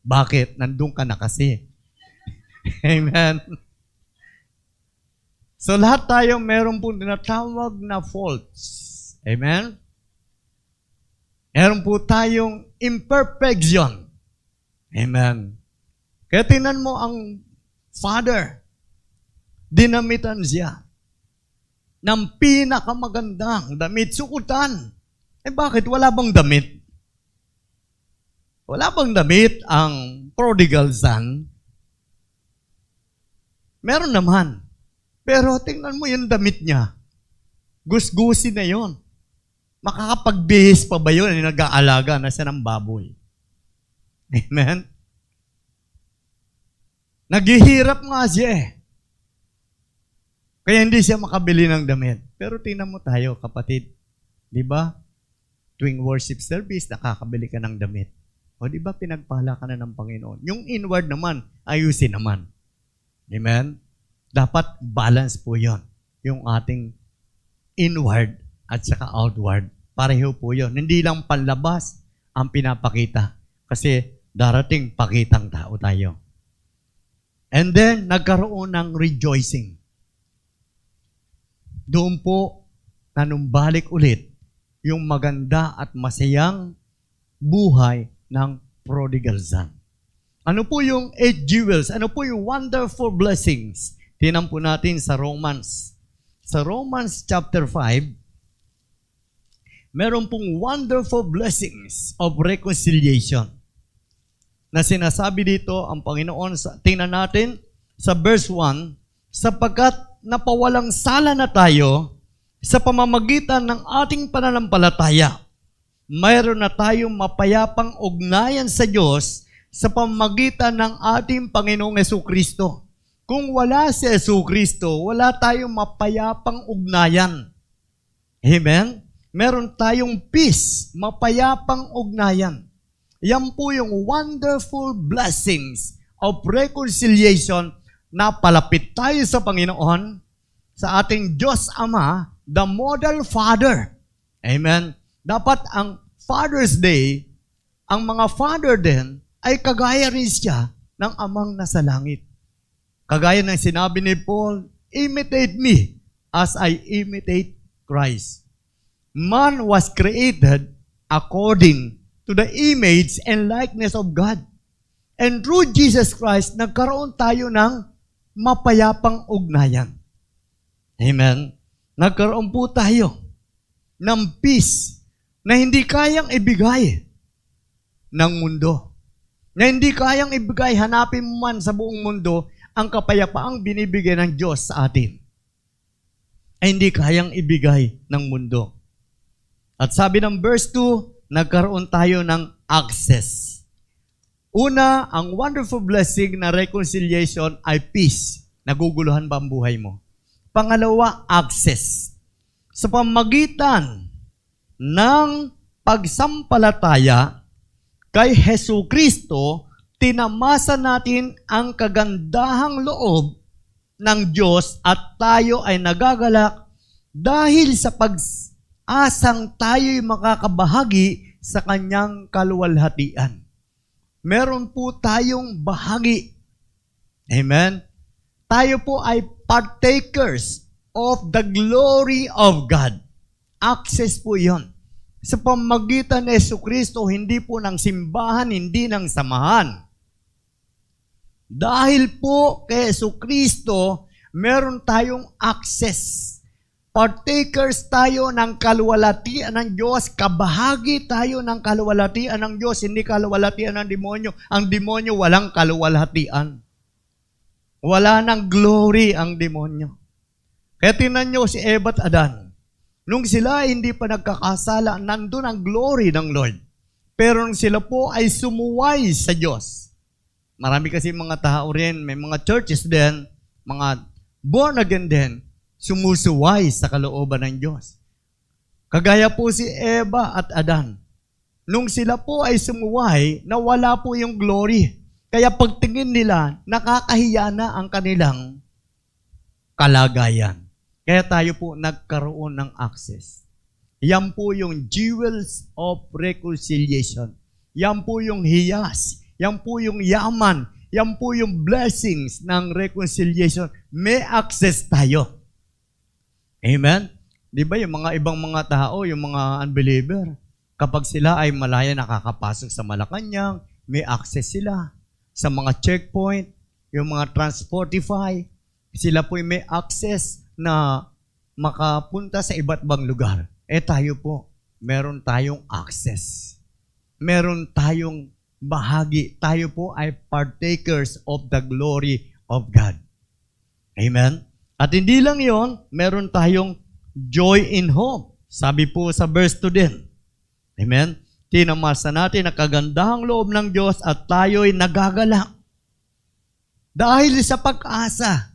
Bakit? Nandun ka na kasi. Amen. So lahat tayo meron po tinatawag na faults. Amen? Meron po tayong imperfection. Amen. Kaya tinan mo ang Father, dinamitan siya ng pinakamagandang damit, sukutan. Eh bakit? Wala bang damit? Wala bang damit ang prodigal son? Meron naman. Pero tingnan mo yung damit niya. Gusgusi na yon. Makakapagbihis pa ba yun? Nag-aalaga na siya ng baboy. Amen? Naghihirap nga siya eh. Kaya hindi siya makabili ng damit. Pero tingnan mo tayo, kapatid. Di ba? Tuwing worship service, nakakabili ka ng damit. O di ba pinagpala ka na ng Panginoon? Yung inward naman, ayusin naman. Amen? Dapat balance po yon Yung ating inward at saka outward. Pareho po yon Hindi lang panlabas ang pinapakita. Kasi darating pakitang tao tayo. And then, nagkaroon ng rejoicing. Doon po, nanumbalik ulit yung maganda at masayang buhay ng prodigal son. Ano po yung eight jewels? Ano po yung wonderful blessings? Tinan po natin sa Romans. Sa Romans chapter 5, meron pong wonderful blessings of reconciliation. Na sinasabi dito ang Panginoon, sa, tingnan natin sa verse 1, sapagkat napawalang sala na tayo sa pamamagitan ng ating pananampalataya mayroon na tayong mapayapang ugnayan sa Diyos sa pamagitan ng ating Panginoong Yesu Kristo. Kung wala si Yesu Kristo, wala tayong mapayapang ugnayan. Amen? Meron tayong peace, mapayapang ugnayan. Yan po yung wonderful blessings of reconciliation na palapit tayo sa Panginoon, sa ating Diyos Ama, the model Father. Amen? Dapat ang Father's Day, ang mga father din, ay kagaya rin siya ng amang nasa langit. Kagaya ng sinabi ni Paul, imitate me as I imitate Christ. Man was created according to the image and likeness of God. And through Jesus Christ, nagkaroon tayo ng mapayapang ugnayan. Amen? Nagkaroon po tayo ng peace na hindi kayang ibigay ng mundo. Na hindi kayang ibigay, hanapin mo man sa buong mundo, ang kapayapaang binibigay ng Diyos sa atin. Ay hindi kayang ibigay ng mundo. At sabi ng verse 2, nagkaroon tayo ng access. Una, ang wonderful blessing na reconciliation ay peace. Naguguluhan ba ang buhay mo? Pangalawa, access. Sa pamagitan ng pagsampalataya kay Heso Kristo, tinamasa natin ang kagandahang loob ng Diyos at tayo ay nagagalak dahil sa pag-asang tayo'y makakabahagi sa kanyang kaluwalhatian. Meron po tayong bahagi. Amen? Tayo po ay partakers of the glory of God. Access po yon sa pamagitan ni Yesu Kristo, hindi po ng simbahan, hindi ng samahan. Dahil po kay Yesu Kristo, meron tayong access. Partakers tayo ng kaluwalhatian ng Diyos, kabahagi tayo ng kaluwalhatian ng Diyos, hindi kaluwalhatian ng demonyo. Ang demonyo walang kaluwalhatian. Wala ng glory ang demonyo. Kaya tinan nyo si Eva at Adan Nung sila hindi pa nagkakasala, nandun ang glory ng Lord. Pero nung sila po ay sumuway sa Diyos. Marami kasi mga tao rin, may mga churches din, mga born again din, sumusuway sa kalooban ng Diyos. Kagaya po si Eva at Adan. Nung sila po ay sumuway, nawala po yung glory. Kaya pagtingin nila, nakakahiya na ang kanilang kalagayan. Kaya tayo po nagkaroon ng access. Yan po yung jewels of reconciliation. Yan po yung hiyas. Yan po yung yaman. Yan po yung blessings ng reconciliation. May access tayo. Amen? Di ba yung mga ibang mga tao, yung mga unbeliever, kapag sila ay malaya nakakapasok sa Malacanang, may access sila. Sa mga checkpoint, yung mga Transportify, sila po may access na makapunta sa iba't bang lugar. Eh tayo po, meron tayong access. Meron tayong bahagi. Tayo po ay partakers of the glory of God. Amen? At hindi lang yon, meron tayong joy in hope. Sabi po sa verse 2 din. Amen? Tinamasa natin ang kagandahang loob ng Diyos at tayo'y nagagalak. Dahil sa pag-asa.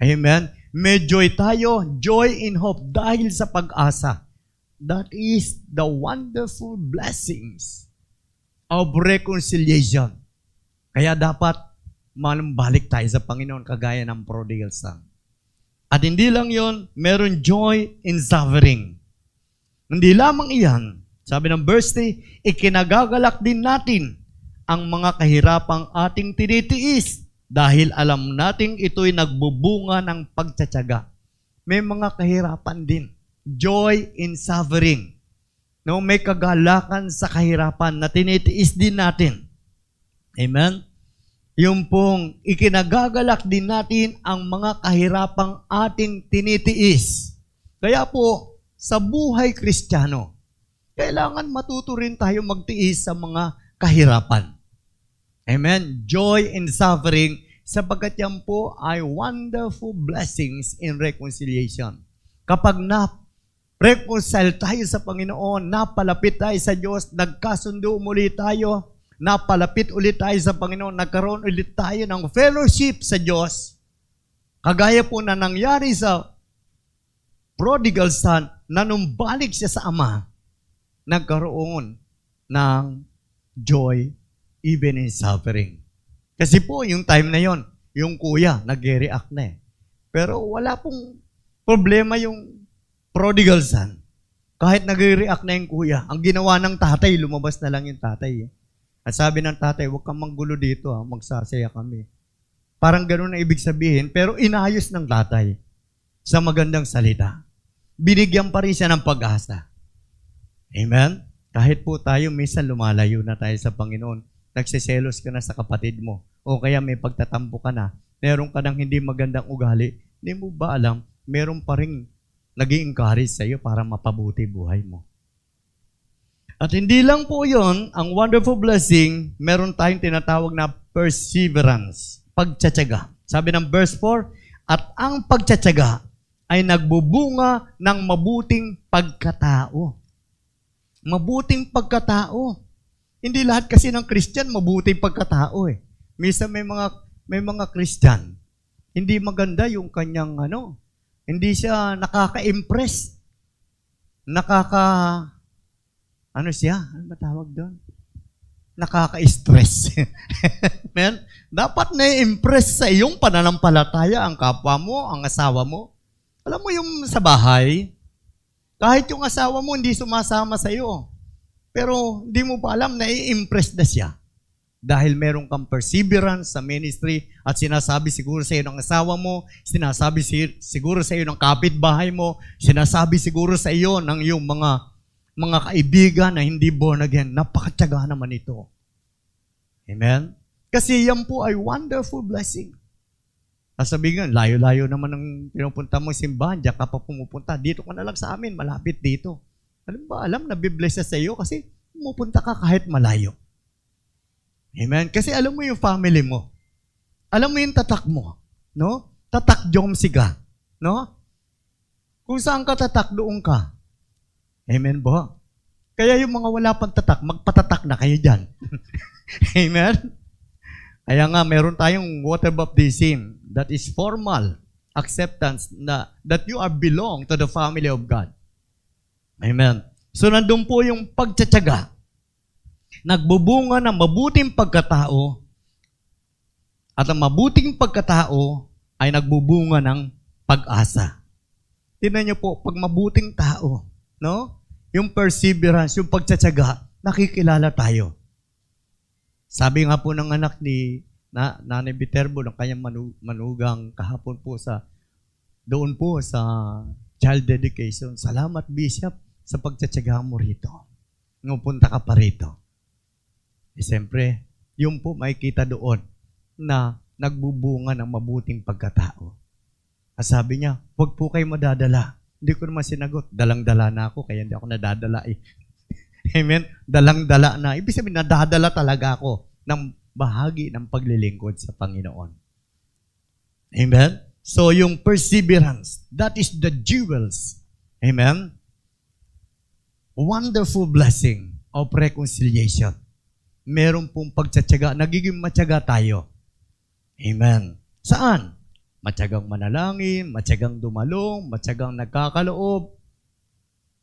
Amen? May joy tayo, joy in hope dahil sa pag-asa. That is the wonderful blessings of reconciliation. Kaya dapat manumbalik tayo sa Panginoon kagaya ng prodigal son. At hindi lang yon, meron joy in suffering. Hindi lamang iyan, sabi ng verse 3, ikinagagalak din natin ang mga kahirapang ating tinitiis dahil alam nating ito'y nagbubunga ng pagtsatsaga. May mga kahirapan din. Joy in suffering. No, may kagalakan sa kahirapan na tinitiis din natin. Amen? Yung pong ikinagagalak din natin ang mga kahirapang ating tinitiis. Kaya po, sa buhay kristyano, kailangan matuto rin tayo magtiis sa mga kahirapan. Amen? Joy in suffering sapagkat yan po ay wonderful blessings in reconciliation. Kapag na reconcile tayo sa Panginoon, napalapit tayo sa Diyos, nagkasundo muli tayo, napalapit ulit tayo sa Panginoon, nagkaroon ulit tayo ng fellowship sa Diyos, kagaya po na nangyari sa prodigal son, na nung balik siya sa Ama, nagkaroon ng joy even in suffering. Kasi po, yung time na yon, yung kuya, nag-react na eh. Pero wala pong problema yung prodigal son. Kahit nag-react na yung kuya, ang ginawa ng tatay, lumabas na lang yung tatay. Eh. At sabi ng tatay, huwag kang manggulo dito, ha, magsasaya kami. Parang ganun na ibig sabihin, pero inayos ng tatay sa magandang salita. Binigyan pa rin siya ng pag-asa. Amen? Kahit po tayo, minsan lumalayo na tayo sa Panginoon nagseselos ka na sa kapatid mo, o kaya may pagtatampo ka na, meron ka ng hindi magandang ugali, hindi mo ba alam, meron pa rin nag encourage sa iyo para mapabuti buhay mo. At hindi lang po yon ang wonderful blessing, meron tayong tinatawag na perseverance, pagtsatsaga. Sabi ng verse 4, at ang pagtsatsaga ay nagbubunga ng mabuting pagkatao. Mabuting pagkatao. Hindi lahat kasi ng Christian mabuting pagkatao eh. Minsan may mga may mga Christian, hindi maganda yung kanyang ano, hindi siya nakaka-impress. Nakaka ano siya? Ano ba tawag doon? Nakaka-stress. Men, dapat na-impress sa iyong pananampalataya ang kapwa mo, ang asawa mo. Alam mo yung sa bahay, kahit yung asawa mo hindi sumasama sa iyo, pero hindi mo pa alam na i-impress na siya. Dahil meron kang perseverance sa ministry at sinasabi siguro sa iyo ng asawa mo, sinasabi si, siguro sa iyo ng kapitbahay mo, sinasabi siguro sa iyo ng iyong mga mga kaibigan na hindi born again. Napakatyaga naman ito. Amen? Kasi yan po ay wonderful blessing. Sasabihin layo-layo naman ng pinupunta mo simbahan, diyan ka pa pumupunta. Dito ka na lang sa amin, malapit dito. Alam ba, alam na bibless sa iyo kasi pumupunta ka kahit malayo. Amen? Kasi alam mo yung family mo. Alam mo yung tatak mo. No? Tatak jomsi ka. No? Kung saan ka tatak, doon ka. Amen po? Kaya yung mga wala pang tatak, magpatatak na kayo dyan. Amen? Kaya nga, meron tayong water baptism that is formal acceptance na that you are belong to the family of God. Amen. So, nandun po yung pagtsatsaga. Nagbubunga ng mabuting pagkatao at ang mabuting pagkatao ay nagbubunga ng pag-asa. Tingnan niyo po, pag mabuting tao, no? Yung perseverance, yung pagtsatsaga, nakikilala tayo. Sabi nga po ng anak ni na, Nanay Viterbo ng kanyang manu, manugang kahapon po sa doon po sa child dedication. Salamat Bishop sa pagtsatsaga mo rito. Ngupunta ka pa rito. E siyempre, yung po makikita doon na nagbubunga ng mabuting pagkatao. At sabi niya, huwag po kayo madadala. Hindi ko naman sinagot. Dalang-dala na ako, kaya hindi ako nadadala eh. Amen? Dalang-dala na. Ibig sabihin, nadadala talaga ako ng bahagi ng paglilingkod sa Panginoon. Amen? So, yung perseverance, that is the jewels. Amen? Wonderful blessing of reconciliation. Meron pong pagtsatsaga, nagiging matyaga tayo. Amen. Saan? Matyagang manalangin, matyagang dumalong, matyagang nagkakaloob.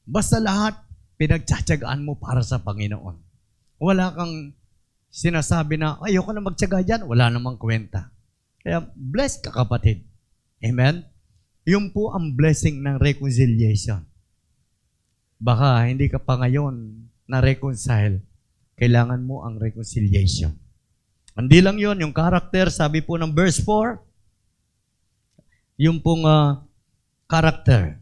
Basta lahat, pinagtsatsagaan mo para sa Panginoon. Wala kang sinasabi na, ayoko na magtsaga dyan, wala namang kwenta. Kaya, bless ka kapatid. Amen? Yun po ang blessing ng reconciliation. Baka hindi ka pa ngayon na-reconcile, kailangan mo ang reconciliation. Hindi lang yon yung character, sabi po ng verse 4, yung pong uh, character.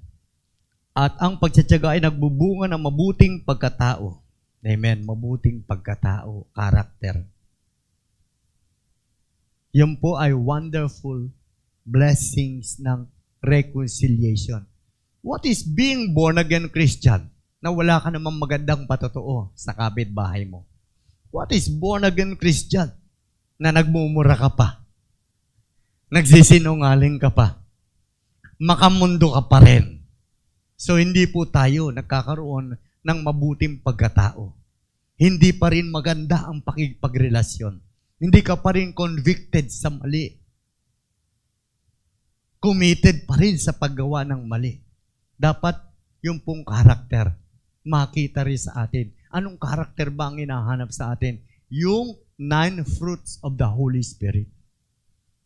At ang pagtsatsaga ay nagbubunga ng mabuting pagkatao. Amen. Mabuting pagkatao, character. Yan po ay wonderful blessings ng reconciliation. What is being born again Christian? Na wala ka namang magandang patotoo sa kapitbahay mo. What is born again Christian? Na nagmumura ka pa. Nagsisinungaling ka pa. Makamundo ka pa rin So hindi po tayo nagkakaroon ng mabuting pagkatao. Hindi pa rin maganda ang pakipagrelasyon. Hindi ka pa rin convicted sa mali. Committed pa rin sa paggawa ng mali. Dapat yung pong karakter makita rin sa atin. Anong karakter ba ang hinahanap sa atin? Yung nine fruits of the Holy Spirit.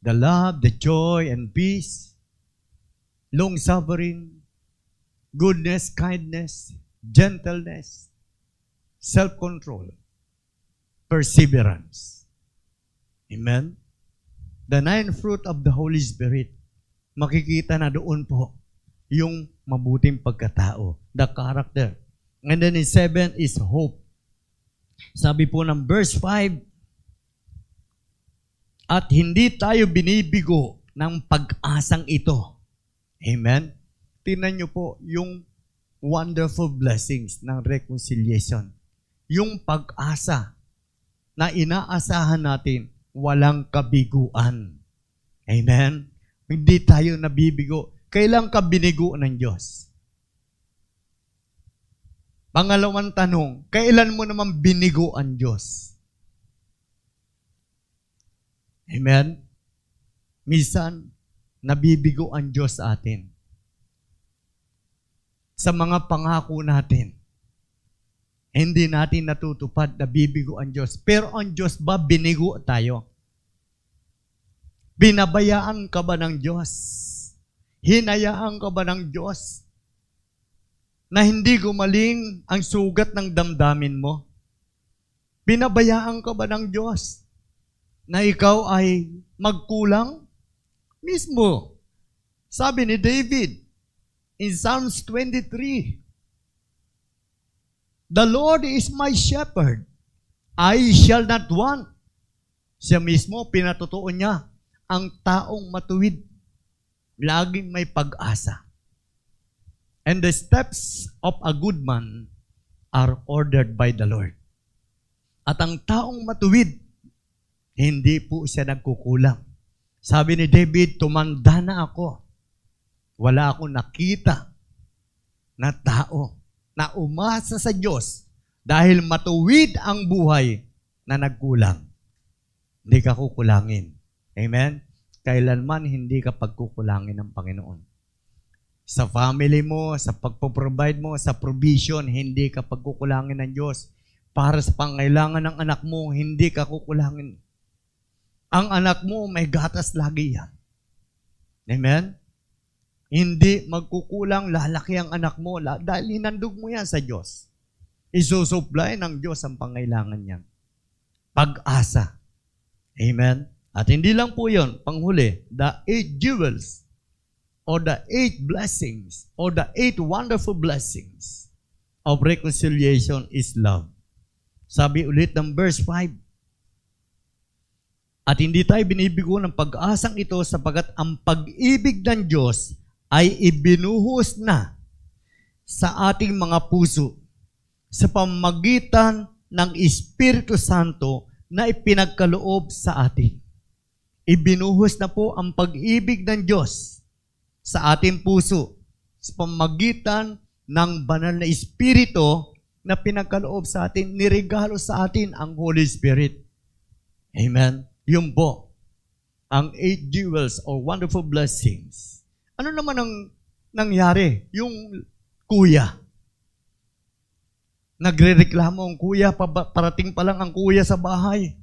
The love, the joy, and peace, long-suffering, goodness, kindness, gentleness, self-control, perseverance. Amen? The nine fruit of the Holy Spirit, makikita na doon po yung mabuting pagkatao, the character. And then in seven is hope. Sabi po ng verse 5, at hindi tayo binibigo ng pag-asang ito. Amen? Tingnan nyo po yung wonderful blessings ng reconciliation. Yung pag-asa na inaasahan natin walang kabiguan. Amen? Hindi tayo nabibigo. Kailan ka binigo ng Diyos? Pangalawang tanong, kailan mo naman binigo ang Diyos? Amen? Minsan, nabibigo ang Diyos sa atin. Sa mga pangako natin, hindi natin natutupad, nabibigo ang Diyos. Pero ang Diyos ba, binigo tayo? Binabayaan ka ba ng Diyos? Hinayaan ka ba ng Diyos? na hindi gumaling ang sugat ng damdamin mo? Binabayaan ka ba ng Diyos na ikaw ay magkulang? Mismo, sabi ni David in Psalms 23, The Lord is my shepherd, I shall not want. Siya mismo, pinatotoo niya, ang taong matuwid, laging may pag-asa. And the steps of a good man are ordered by the Lord. At ang taong matuwid, hindi po siya nagkukulang. Sabi ni David, tumanda na ako. Wala akong nakita na tao na umasa sa Diyos dahil matuwid ang buhay na nagkulang. Hindi ka kukulangin. Amen? Kailanman hindi ka pagkukulangin ng Panginoon sa family mo, sa pagpo-provide mo, sa provision, hindi ka pagkukulangin ng Diyos. Para sa pangailangan ng anak mo, hindi ka kukulangin. Ang anak mo, may gatas lagi yan. Amen? Hindi magkukulang, lalaki ang anak mo dahil hinandog mo yan sa Diyos. Isusupply ng Diyos ang pangailangan niya. Pag-asa. Amen? At hindi lang po yon panghuli, the eight jewels or the eight blessings or the eight wonderful blessings of reconciliation is love. Sabi ulit ng verse 5. At hindi tayo binibigo ng pag-asang ito sapagat ang pag-ibig ng Diyos ay ibinuhos na sa ating mga puso sa pamagitan ng Espiritu Santo na ipinagkaloob sa atin. Ibinuhos na po ang pag-ibig ng Diyos sa ating puso sa pamagitan ng banal na Espiritu na pinagkaloob sa atin, niregalo sa atin ang Holy Spirit. Amen? Yun po, ang eight jewels or wonderful blessings. Ano naman ang nangyari? Yung kuya. Nagre-reklamo ang kuya, parating pa lang ang kuya sa bahay.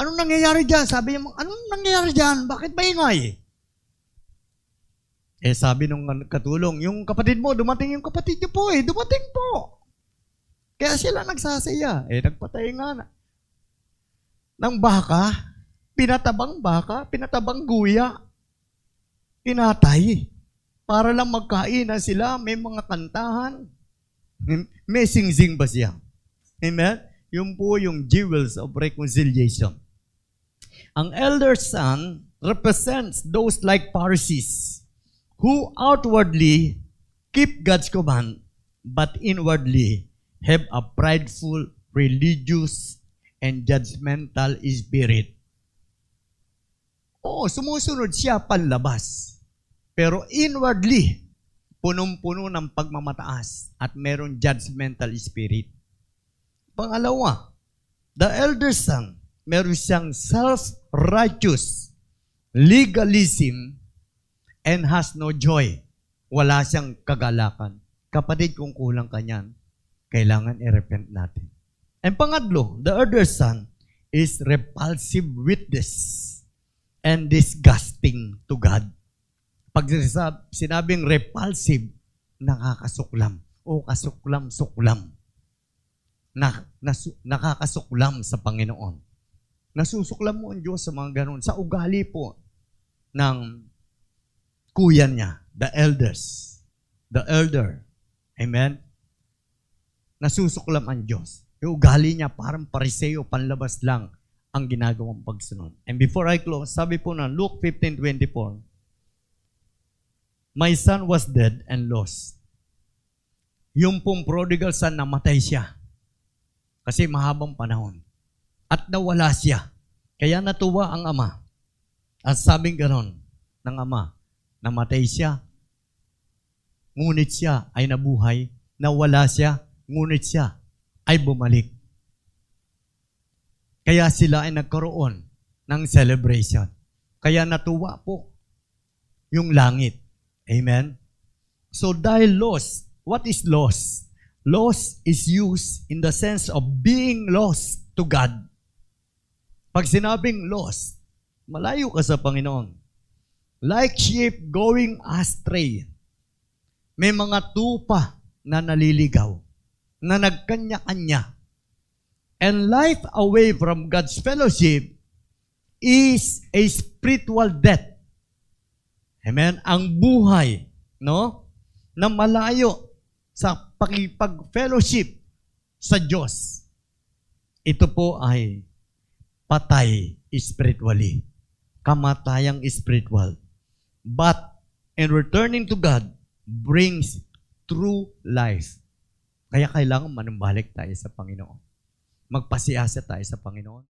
Anong nangyayari dyan? Sabi niya, anong nangyayari dyan? Bakit maingay? Eh sabi nung katulong, yung kapatid mo, dumating yung kapatid niyo po eh, dumating po. Kaya sila nagsasaya. Eh nagpatay nga na. Ng baka, pinatabang baka, pinatabang guya, pinatay. Para lang magkain na sila, may mga kantahan. May sing-sing ba siya? Amen? Yung po yung jewels of reconciliation. Ang elder son represents those like Pharisees who outwardly keep God's command, but inwardly have a prideful, religious, and judgmental spirit. Oo, sumusunod siya panlabas. Pero inwardly, punong-puno ng pagmamataas at meron judgmental spirit. Pangalawa, the elder son, meron siyang self-righteous legalism and has no joy. Wala siyang kagalakan. Kapatid, kung kulang ka niyan, kailangan i-repent natin. And pangatlo, the other son is repulsive witness and disgusting to God. Pag sinabing repulsive, nakakasuklam o kasuklam-suklam. Na, nas, nakakasuklam sa Panginoon. Nasusuklam mo ang Diyos sa mga ganun. Sa ugali po ng kuya niya, the elders, the elder. Amen? Nasusuklam ang Diyos. Yung ugali niya parang pariseo, panlabas lang ang ginagawang pagsunod. And before I close, sabi po na Luke 15.24, My son was dead and lost. Yung pong prodigal son, namatay siya. Kasi mahabang panahon. At nawala siya. Kaya natuwa ang ama. At sabing ganon ng ama, namatay siya. Ngunit siya ay nabuhay, nawala siya, ngunit siya ay bumalik. Kaya sila ay nagkaroon ng celebration. Kaya natuwa po yung langit. Amen? So dahil lost, what is lost? Lost is used in the sense of being lost to God. Pag sinabing lost, malayo ka sa Panginoon. Like sheep going astray. May mga tupa na naliligaw, na nagkanya-kanya. And life away from God's fellowship is a spiritual death. Amen? Ang buhay, no? Na malayo sa pakipag-fellowship sa Diyos. Ito po ay patay spiritually. Kamatayang spiritual. But in returning to God brings true life. Kaya kailangan manumbalik tayo sa Panginoon. Magpasiyasa tayo sa Panginoon.